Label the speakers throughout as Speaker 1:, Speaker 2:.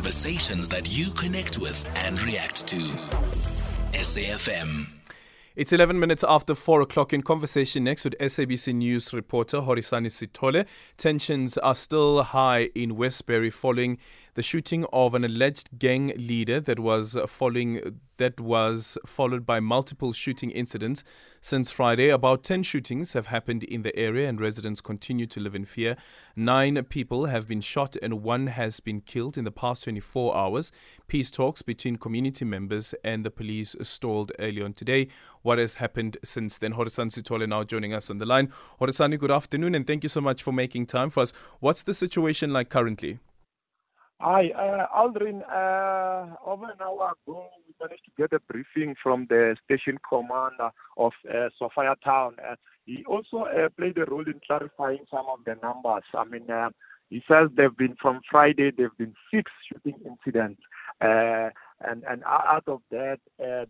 Speaker 1: Conversations that you connect with and react to. SAFM.
Speaker 2: It's 11 minutes after 4 o'clock in conversation next with SABC News reporter Horisani Sithole. Tensions are still high in Westbury following the shooting of an alleged gang leader that was following that was followed by multiple shooting incidents since Friday. About 10 shootings have happened in the area and residents continue to live in fear. 9 people have been shot and one has been killed in the past 24 hours. Peace talks between community members and the police stalled early on today. What has happened since then? Horisani Sithole now joining us on the line. Horisani, good afternoon and thank you so much for making time for us. What's the situation like currently?
Speaker 3: Hi, uh, Aldrin. Uh, over an hour ago, we managed to get a briefing from the station commander of uh, Sophiatown. Uh, he also uh, played a role in clarifying some of the numbers. I mean, uh, he says there've been from Friday there've been six shooting incidents, uh, and and out of that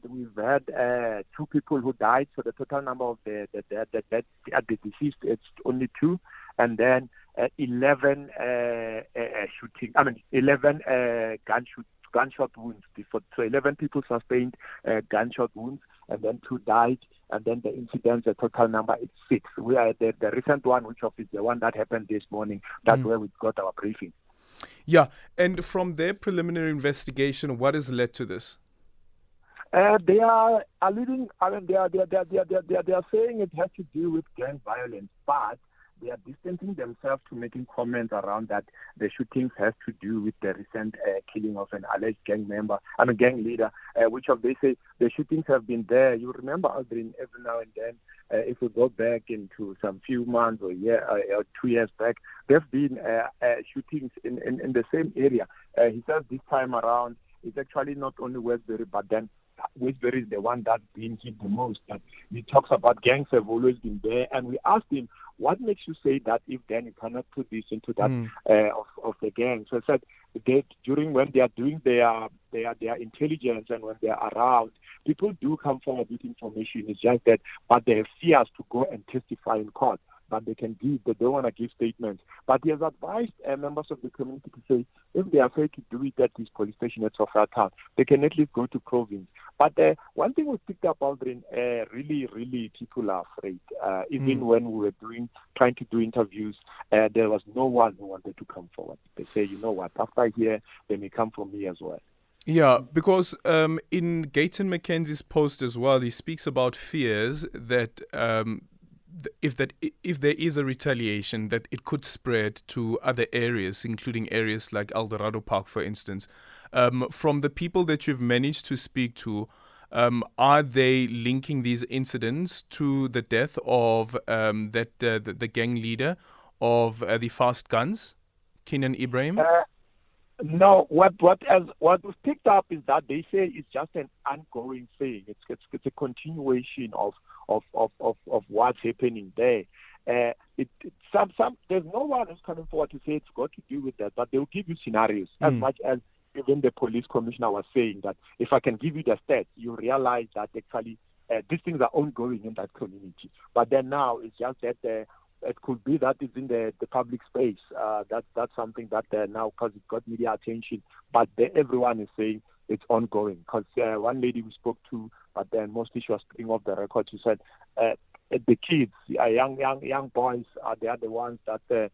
Speaker 3: we've had two people who died. So the total number of the the the, the, the, the deceased it's only two, and then uh, 11 uh, uh, shooting, I mean, 11 gunshot, gunshot wounds. Before, so 11 people sustained gunshot wounds, and then two died. And then the incidents, the total number is six. We are the, the recent one, which of is the one that happened this morning. That's mm. where we got our briefing.
Speaker 2: Yeah, and from their preliminary investigation, what has led to this?
Speaker 3: Uh, they are alluding, I mean, they are, they, are, they, are, they, are, they, are, they are saying it has to do with gang violence, but they are distancing themselves to making comments around that the shootings has to do with the recent uh, killing of an alleged gang member, and a gang leader, uh, which of they say the shootings have been there. You remember, Aldrin, every now and then, uh, if we go back into some few months or year uh, or two years back, there have been uh, uh, shootings in, in, in, the same area. he says this time around, it's actually not only Westbury, but then Westbury is the one that's been hit the most. But he talks about gangs have always been there, and we asked him, what makes you say that if then you cannot put this into that mm. uh, of, of the gang? So I said that during when they are doing their their their intelligence and when they are around, people do come forward with information. It's just that, but they have fears to go and testify in court but they can give, they don't want to give statements. But he has advised uh, members of the community to say, if they are afraid to do it at this police station at Sophiatown, they can at least go to province. But uh, one thing we picked up, Aldrin, uh, really, really people are afraid. Uh, even mm. when we were doing, trying to do interviews, uh, there was no one who wanted to come forward. They say, you know what, after here, they may come from me as well.
Speaker 2: Yeah, because um, in Gayton McKenzie's post as well, he speaks about fears that um, if that if there is a retaliation that it could spread to other areas, including areas like Eldorado Park, for instance. Um, from the people that you've managed to speak to, um, are they linking these incidents to the death of um, that uh, the, the, gang leader of uh, the fast guns, Kenan Ibrahim Uh,
Speaker 3: no, what what as what was picked up is that they say it's just an ongoing thing. It's it's, it's a continuation of of, of, of, of what's happening there. Uh, it, it, some some there's no one who's coming forward to say it's got to do with that, but they'll give you scenarios mm. as much as even the police commissioner was saying that if I can give you the stats, you realize that actually uh, these things are ongoing in that community. But then now it's just that uh, it could be that it's in the, the public space. Uh, that, that's something that uh, now, because it got media attention, but the, everyone is saying it's ongoing. Because uh, one lady we spoke to, but then mostly she was speaking off the record, she said uh, the kids, uh, young young young boys, are they are the ones that uh,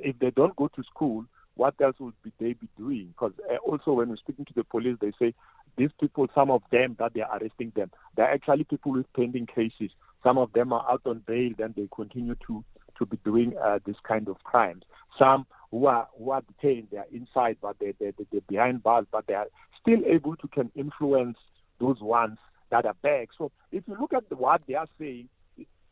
Speaker 3: if they don't go to school, what else would be they be doing? Because uh, also when we're speaking to the police, they say these people, some of them that they are arresting them, they're actually people with pending cases. Some of them are out on bail, then they continue to to be doing uh, this kind of crimes. Some who are who are detained, they are inside, but they they they're behind bars, but they are still able to can influence those ones that are back. So if you look at the, what they are saying,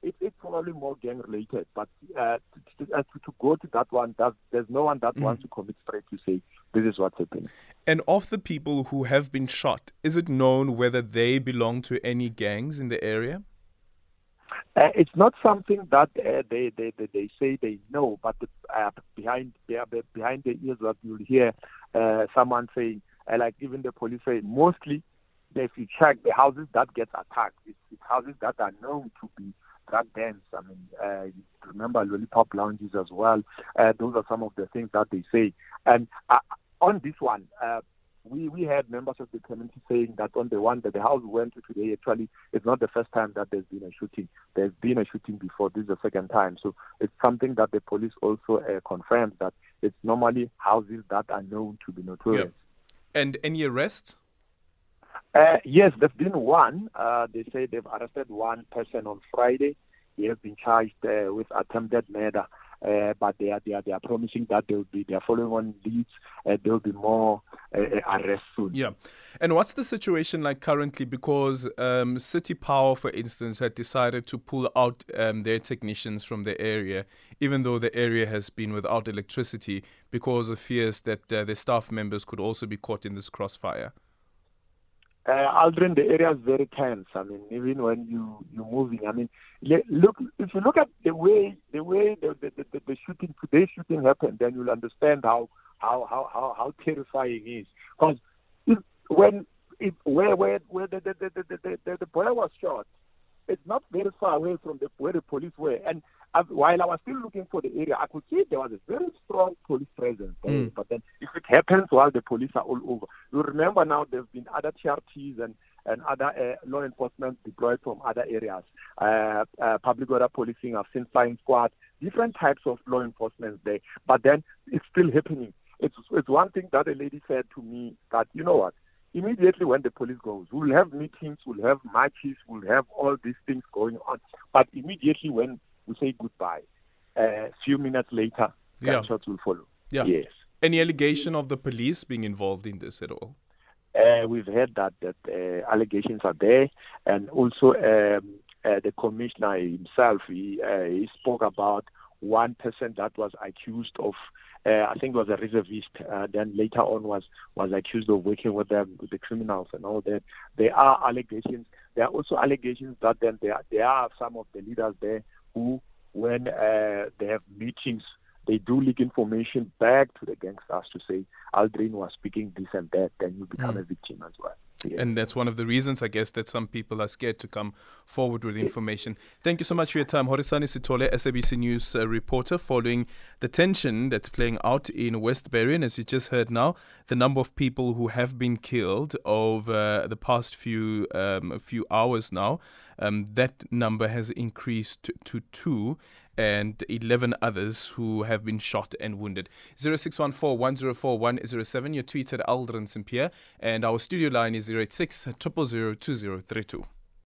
Speaker 3: it, it's probably more gang related. But uh, to, to, to, go to that one, there's no one that mm. wants to commit straight to say this is what's happening.
Speaker 2: And of the people who have been shot, is it known whether they belong to any gangs in the area?
Speaker 3: Uh, it's not something that uh, they, they, they, they say they know, but uh, behind behind the ears that you'll hear uh, someone saying, uh, like even the police say, mostly if you check the houses that get attacked, it's, it's houses that are known to be drug dens. I mean, uh, remember lollipop lounges as well. Those are some of the things that they say. And on this one, we, we had members of the community saying that on the one that the house we went to today, actually, it's not the first time that there's been a shooting. There's been a shooting before. This is the second time. So it's something that the police also uh, confirmed that it's normally houses that are known to be notorious.
Speaker 2: Yeah. And any arrests?
Speaker 3: Uh, yes, there's been one. Uh, they say they've arrested one person on Friday. He has been charged uh, with attempted murder. Uh, but they are, they are they are promising that they will be they are following on leads. Uh, there will be more uh, arrests soon.
Speaker 2: Yeah, and what's the situation like currently? Because um, City Power, for instance, had decided to pull out um, their technicians from the area, even though the area has been without electricity, because of fears that uh, their staff members could also be caught in this crossfire.
Speaker 3: Uh, Aldrin, the area is very tense. I mean, even when you you're moving, I mean, look if you look at the way the way the the, the, the shooting today's shooting happened, then you'll understand how how how how, how terrifying it is. Because when it, where where where the the, the, the, the, the boy was shot, it's not very far away from the, where the police were. And while I was still looking for the area, I could see there was a very strong police presence there. Mm. But then happens while the police are all over, you remember now there's been other TRTs and, and other uh, law enforcement deployed from other areas. Uh, uh, public order policing, I've seen flying squad, different types of law enforcement there. But then it's still happening. It's, it's one thing that a lady said to me that, you know what, immediately when the police goes, we'll have meetings, we'll have marches, we'll have all these things going on. But immediately when we say goodbye, a uh, few minutes later, gunshots will follow.
Speaker 2: Yeah.
Speaker 3: Yes.
Speaker 2: Any allegation of the police being involved in this at all?
Speaker 3: Uh, we've heard that that uh, allegations are there, and also um, uh, the commissioner himself he, uh, he spoke about one person that was accused of uh, I think was a reservist. Uh, then later on was was accused of working with them with the criminals and all that. There are allegations. There are also allegations that then there there are some of the leaders there who, when they have meetings, they do leak information back to the gangsters to say Aldrin was speaking this and that. Then you become mm. a victim as well.
Speaker 2: And that's one of the reasons, I guess, that some people are scared to come forward with information. Thank you so much for your time. Horisani Sithole, SABC News uh, reporter, following the tension that's playing out in West And as you just heard now, the number of people who have been killed over the past few um, few hours now, um, that number has increased to, two and 11 others who have been shot and wounded. 0614 104 107. Your tweet at Aldrin Sampear. And our studio line is 086 000 2032.